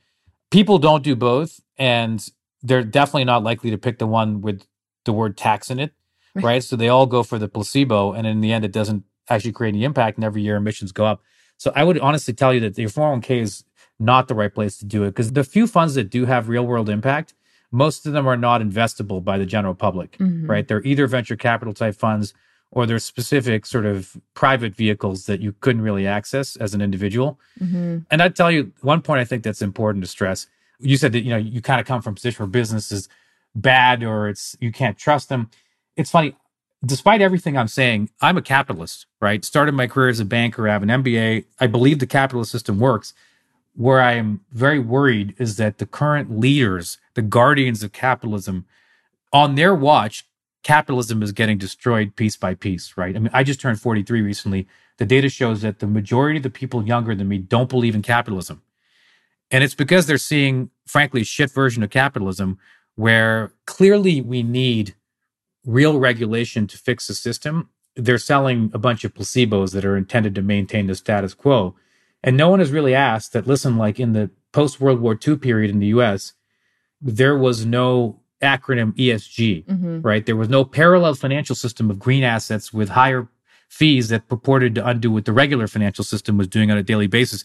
People don't do both. And they're definitely not likely to pick the one with the word tax in it, right? right? So they all go for the placebo, and in the end, it doesn't actually create any impact, and every year emissions go up. So I would honestly tell you that your 401k is not the right place to do it because the few funds that do have real world impact, most of them are not investable by the general public, mm-hmm. right? They're either venture capital type funds or they're specific sort of private vehicles that you couldn't really access as an individual. Mm-hmm. And I'd tell you one point I think that's important to stress you said that you know you kind of come from a position where business is bad or it's you can't trust them. It's funny. Despite everything I'm saying, I'm a capitalist, right? Started my career as a banker. I have an MBA. I believe the capitalist system works. Where I am very worried is that the current leaders, the guardians of capitalism, on their watch, capitalism is getting destroyed piece by piece, right? I mean, I just turned 43 recently. The data shows that the majority of the people younger than me don't believe in capitalism. And it's because they're seeing, frankly, shit version of capitalism where clearly we need real regulation to fix the system. They're selling a bunch of placebos that are intended to maintain the status quo. And no one has really asked that, listen, like in the post World War II period in the US, there was no acronym ESG, mm-hmm. right? There was no parallel financial system of green assets with higher fees that purported to undo what the regular financial system was doing on a daily basis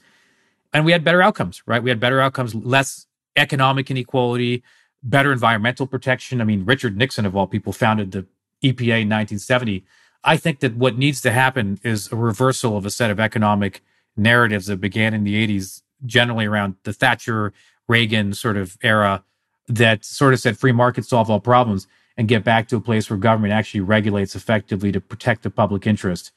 and we had better outcomes, right? We had better outcomes, less economic inequality, better environmental protection. I mean, Richard Nixon, of all people, founded the EPA in 1970. I think that what needs to happen is a reversal of a set of economic narratives that began in the 80s, generally around the Thatcher Reagan sort of era, that sort of said free markets solve all problems and get back to a place where government actually regulates effectively to protect the public interest.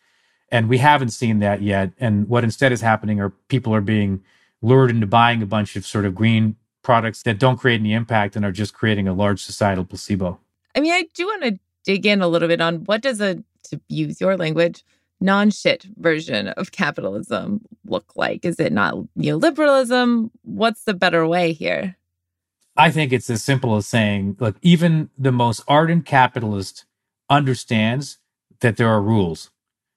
And we haven't seen that yet. And what instead is happening are people are being lured into buying a bunch of sort of green products that don't create any impact and are just creating a large societal placebo. I mean, I do want to dig in a little bit on what does a, to use your language, non shit version of capitalism look like? Is it not neoliberalism? What's the better way here? I think it's as simple as saying, look, even the most ardent capitalist understands that there are rules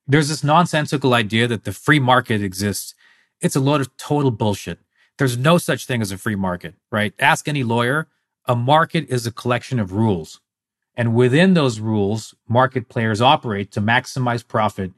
there's this nonsensical idea that the free market exists. It's a load of total bullshit. There's no such thing as a free market, right? Ask any lawyer. A market is a collection of rules. And within those rules, market players operate to maximize profit.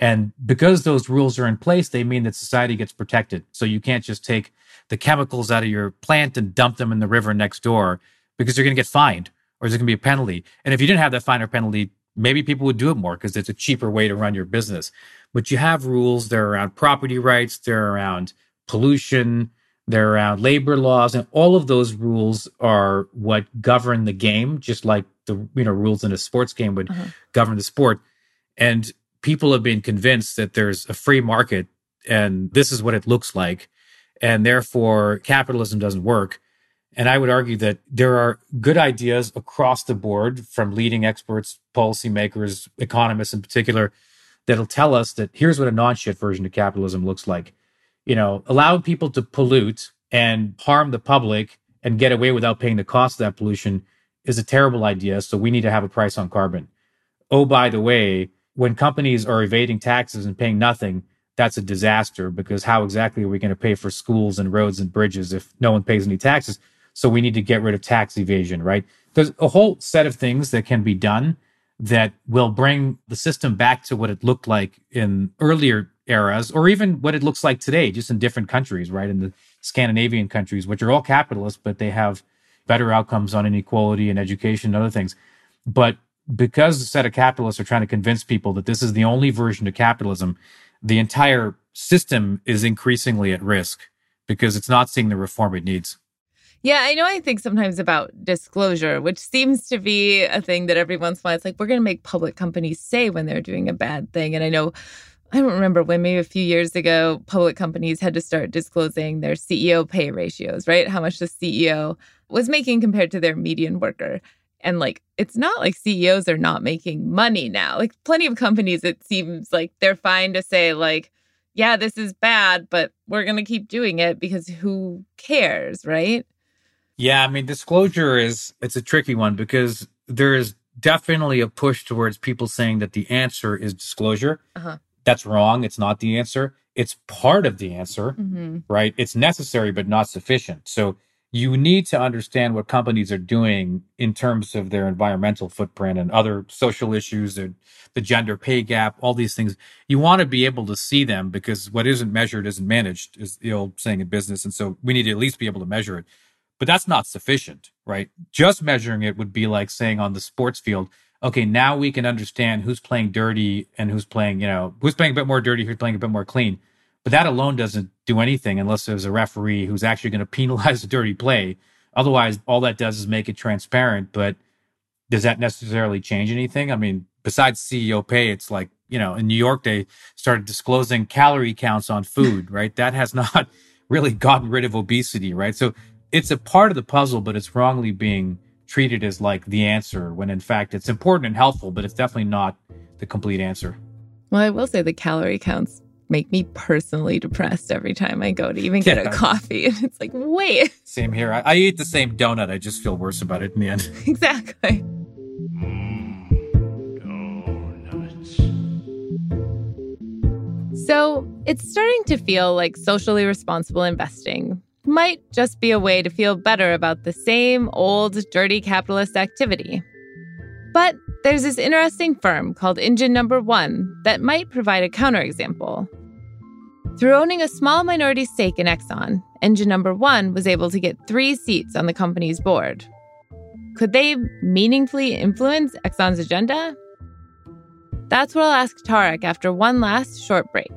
And because those rules are in place, they mean that society gets protected. So you can't just take the chemicals out of your plant and dump them in the river next door because you're going to get fined or there's going to be a penalty. And if you didn't have that fine or penalty, maybe people would do it more because it's a cheaper way to run your business. But you have rules, they're around property rights, they're around pollution, they're around labor laws, and all of those rules are what govern the game, just like the you know rules in a sports game would uh-huh. govern the sport. And people have been convinced that there's a free market and this is what it looks like. And therefore capitalism doesn't work. And I would argue that there are good ideas across the board from leading experts, policymakers, economists in particular, that'll tell us that here's what a non shit version of capitalism looks like. You know, allow people to pollute and harm the public and get away without paying the cost of that pollution is a terrible idea. So we need to have a price on carbon. Oh, by the way, when companies are evading taxes and paying nothing, that's a disaster because how exactly are we going to pay for schools and roads and bridges if no one pays any taxes? So we need to get rid of tax evasion, right? There's a whole set of things that can be done that will bring the system back to what it looked like in earlier eras or even what it looks like today, just in different countries, right? In the Scandinavian countries, which are all capitalist, but they have better outcomes on inequality and education and other things. But because a set of capitalists are trying to convince people that this is the only version of capitalism, the entire system is increasingly at risk because it's not seeing the reform it needs. Yeah, I know I think sometimes about disclosure, which seems to be a thing that every once in a while it's like we're going to make public companies say when they're doing a bad thing. And I know, I don't remember when, maybe a few years ago, public companies had to start disclosing their CEO pay ratios, right? How much the CEO was making compared to their median worker. And like, it's not like CEOs are not making money now. Like, plenty of companies, it seems like they're fine to say, like, yeah, this is bad, but we're going to keep doing it because who cares, right? Yeah, I mean, disclosure is it's a tricky one because there is definitely a push towards people saying that the answer is disclosure. Uh-huh. That's wrong. It's not the answer. It's part of the answer, mm-hmm. right? It's necessary but not sufficient. So you need to understand what companies are doing in terms of their environmental footprint and other social issues, the, the gender pay gap, all these things. You want to be able to see them because what isn't measured isn't managed, is the old saying in business. And so we need to at least be able to measure it but that's not sufficient, right? Just measuring it would be like saying on the sports field, okay, now we can understand who's playing dirty and who's playing, you know, who's playing a bit more dirty, who's playing a bit more clean. But that alone doesn't do anything unless there's a referee who's actually going to penalize the dirty play. Otherwise, all that does is make it transparent. But does that necessarily change anything? I mean, besides CEO pay, it's like, you know, in New York, they started disclosing calorie counts on food, right? That has not really gotten rid of obesity, right? So it's a part of the puzzle, but it's wrongly being treated as like the answer when in fact it's important and helpful, but it's definitely not the complete answer. Well, I will say the calorie counts make me personally depressed every time I go to even get yeah. a coffee. And it's like, wait. Same here. I, I, eat the same donut. I just feel worse about it in the end. exactly. So it's starting to feel like socially responsible investing might just be a way to feel better about the same old, dirty capitalist activity. But there's this interesting firm called Engine Number One that might provide a counterexample. Through owning a small minority stake in Exxon, Engine Number One was able to get three seats on the company's board. Could they meaningfully influence Exxon's agenda? That's what I'll ask Tariq after one last short break.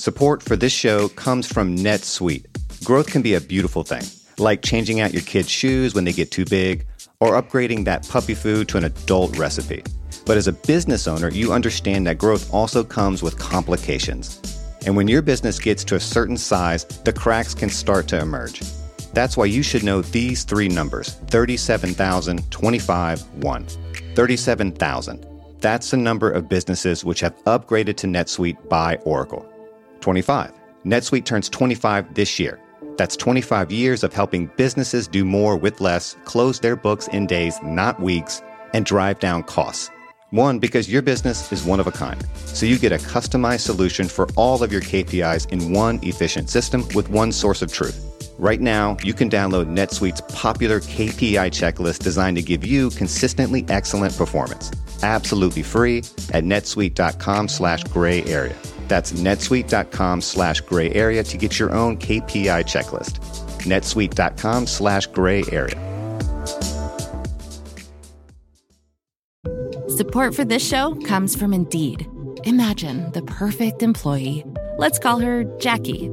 Support for this show comes from NetSuite. Growth can be a beautiful thing, like changing out your kids' shoes when they get too big, or upgrading that puppy food to an adult recipe. But as a business owner, you understand that growth also comes with complications. And when your business gets to a certain size, the cracks can start to emerge. That's why you should know these three numbers 37,000, 25, 1. 37,000. That's the number of businesses which have upgraded to NetSuite by Oracle. 25. NetSuite turns 25 this year. That's 25 years of helping businesses do more with less, close their books in days, not weeks, and drive down costs. One, because your business is one of a kind. So you get a customized solution for all of your KPIs in one efficient system with one source of truth. Right now, you can download NetSuite's popular KPI checklist designed to give you consistently excellent performance. Absolutely free at netsuite.com slash gray area. That's netsuite.com slash gray area to get your own KPI checklist. netsuite.com slash gray area. Support for this show comes from Indeed. Imagine the perfect employee. Let's call her Jackie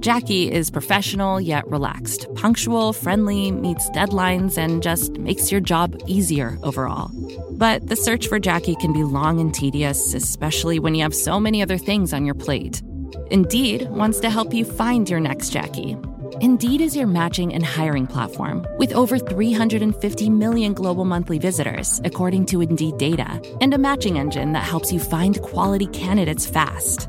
Jackie is professional yet relaxed, punctual, friendly, meets deadlines, and just makes your job easier overall. But the search for Jackie can be long and tedious, especially when you have so many other things on your plate. Indeed wants to help you find your next Jackie. Indeed is your matching and hiring platform with over 350 million global monthly visitors, according to Indeed data, and a matching engine that helps you find quality candidates fast.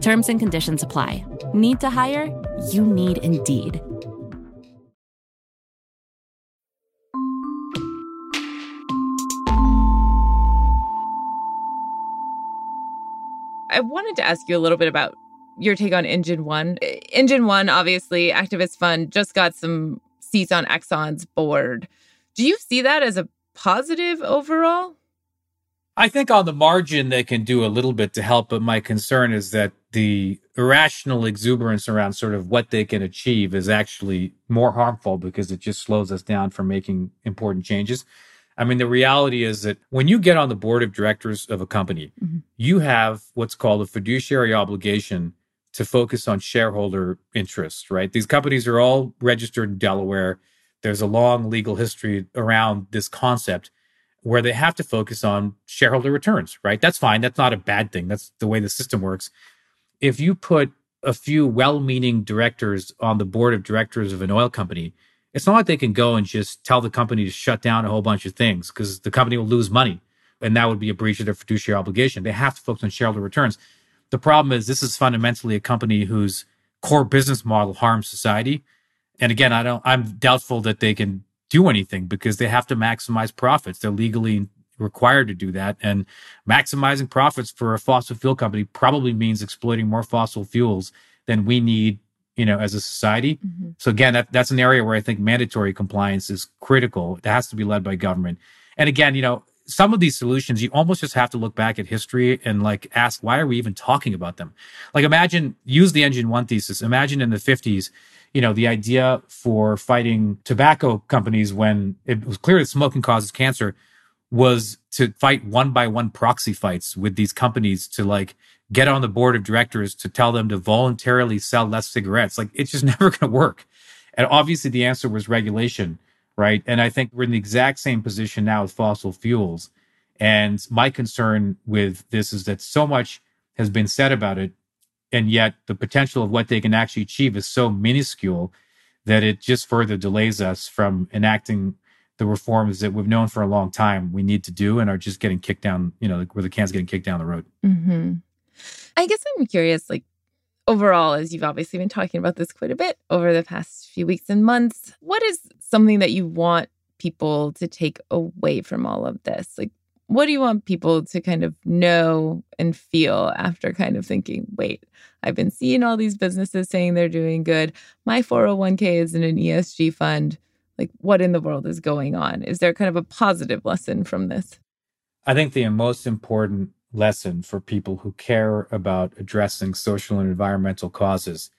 Terms and conditions apply. Need to hire? You need Indeed. I wanted to ask you a little bit about your take on Engine One. Engine One, obviously, activist fund, just got some seats on Exxon's board. Do you see that as a positive overall? I think on the margin they can do a little bit to help, but my concern is that the irrational exuberance around sort of what they can achieve is actually more harmful because it just slows us down from making important changes. I mean, the reality is that when you get on the board of directors of a company, mm-hmm. you have what's called a fiduciary obligation to focus on shareholder interests, right? These companies are all registered in Delaware. There's a long legal history around this concept where they have to focus on shareholder returns, right? That's fine. That's not a bad thing. That's the way the system works. If you put a few well meaning directors on the board of directors of an oil company, it's not like they can go and just tell the company to shut down a whole bunch of things because the company will lose money. And that would be a breach of their fiduciary obligation. They have to focus on shareholder returns. The problem is this is fundamentally a company whose core business model harms society. And again, I don't I'm doubtful that they can do anything because they have to maximize profits. They're legally required to do that. And maximizing profits for a fossil fuel company probably means exploiting more fossil fuels than we need, you know, as a society. Mm-hmm. So again, that, that's an area where I think mandatory compliance is critical. It has to be led by government. And again, you know, some of these solutions, you almost just have to look back at history and like ask, why are we even talking about them? Like imagine, use the engine one thesis. Imagine in the 50s, you know, the idea for fighting tobacco companies when it was clear that smoking causes cancer was to fight one by one proxy fights with these companies to like get on the board of directors to tell them to voluntarily sell less cigarettes. Like it's just never going to work. And obviously the answer was regulation, right? And I think we're in the exact same position now with fossil fuels. And my concern with this is that so much has been said about it and yet the potential of what they can actually achieve is so minuscule that it just further delays us from enacting the reforms that we've known for a long time we need to do and are just getting kicked down you know where the can's getting kicked down the road mm-hmm. i guess i'm curious like overall as you've obviously been talking about this quite a bit over the past few weeks and months what is something that you want people to take away from all of this like what do you want people to kind of know and feel after kind of thinking, wait, I've been seeing all these businesses saying they're doing good. My 401k is in an ESG fund. Like, what in the world is going on? Is there kind of a positive lesson from this? I think the most important lesson for people who care about addressing social and environmental causes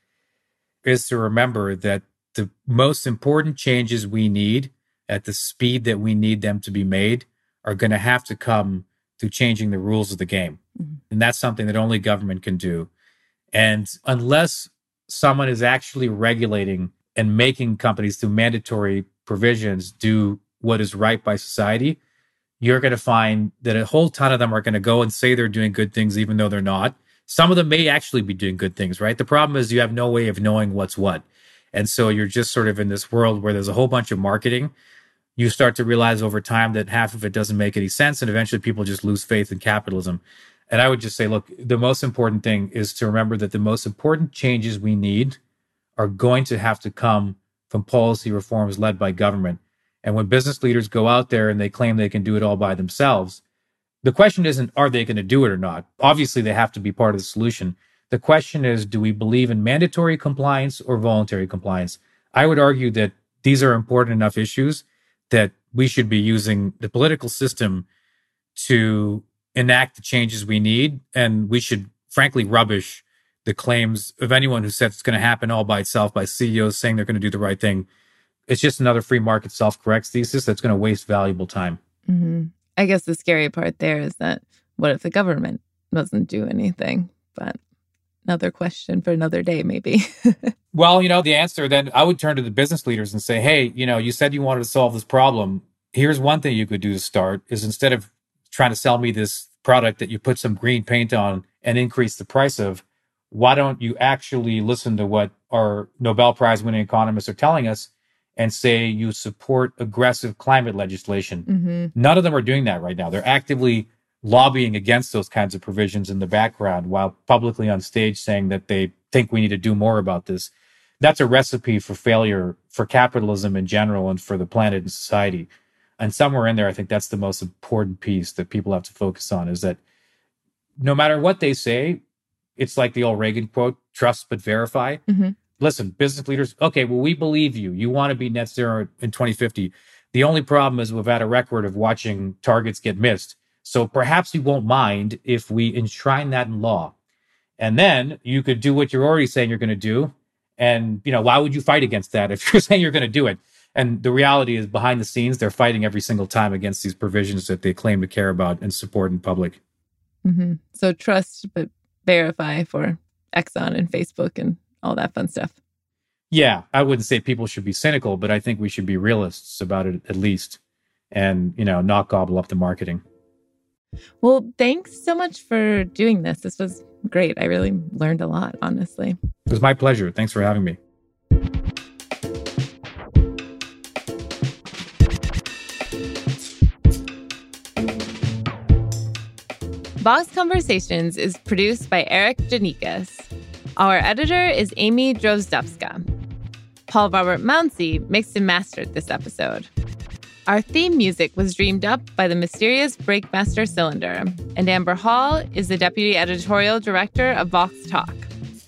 is to remember that the most important changes we need at the speed that we need them to be made are going to have to come through changing the rules of the game. Mm-hmm. And that's something that only government can do. And unless someone is actually regulating and making companies through mandatory provisions do what is right by society, you're going to find that a whole ton of them are going to go and say they're doing good things, even though they're not. Some of them may actually be doing good things, right? The problem is you have no way of knowing what's what. And so you're just sort of in this world where there's a whole bunch of marketing you start to realize over time that half of it doesn't make any sense. And eventually people just lose faith in capitalism. And I would just say, look, the most important thing is to remember that the most important changes we need are going to have to come from policy reforms led by government. And when business leaders go out there and they claim they can do it all by themselves, the question isn't, are they going to do it or not? Obviously, they have to be part of the solution. The question is, do we believe in mandatory compliance or voluntary compliance? I would argue that these are important enough issues that we should be using the political system to enact the changes we need. And we should, frankly, rubbish the claims of anyone who says it's going to happen all by itself by CEOs saying they're going to do the right thing. It's just another free market self corrects thesis that's going to waste valuable time. Mm-hmm. I guess the scary part there is that what if the government doesn't do anything? But another question for another day, maybe. well, you know, the answer then I would turn to the business leaders and say, hey, you know, you said you wanted to solve this problem. Here's one thing you could do to start is instead of trying to sell me this product that you put some green paint on and increase the price of, why don't you actually listen to what our Nobel Prize winning economists are telling us and say you support aggressive climate legislation? Mm-hmm. None of them are doing that right now. They're actively lobbying against those kinds of provisions in the background while publicly on stage saying that they think we need to do more about this. That's a recipe for failure for capitalism in general and for the planet and society. And somewhere in there, I think that's the most important piece that people have to focus on is that no matter what they say, it's like the old Reagan quote trust but verify. Mm-hmm. Listen, business leaders, okay, well, we believe you. You want to be net zero in 2050. The only problem is we've had a record of watching targets get missed. So perhaps you won't mind if we enshrine that in law. And then you could do what you're already saying you're going to do. And, you know, why would you fight against that if you're saying you're going to do it? And the reality is behind the scenes, they're fighting every single time against these provisions that they claim to care about and support in public. Mm-hmm. So trust, but verify for Exxon and Facebook and all that fun stuff. Yeah, I wouldn't say people should be cynical, but I think we should be realists about it at least and, you know, not gobble up the marketing. Well, thanks so much for doing this. This was great. I really learned a lot, honestly. It was my pleasure. Thanks for having me. Vox Conversations is produced by Eric Janikas. Our editor is Amy Drozdowska. Paul Robert Mounsey mixed and mastered this episode. Our theme music was dreamed up by the mysterious Breakmaster Cylinder, and Amber Hall is the deputy editorial director of Vox Talk.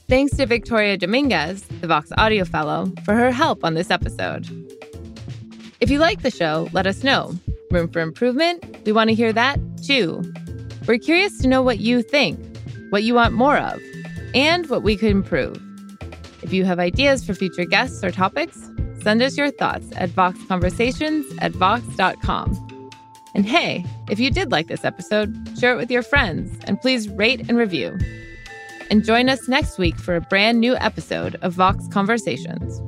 Thanks to Victoria Dominguez, the Vox Audio Fellow, for her help on this episode. If you like the show, let us know. Room for improvement? We want to hear that too. We're curious to know what you think, what you want more of, and what we could improve. If you have ideas for future guests or topics, Send us your thoughts at voxconversations at vox.com. And hey, if you did like this episode, share it with your friends and please rate and review. And join us next week for a brand new episode of Vox Conversations.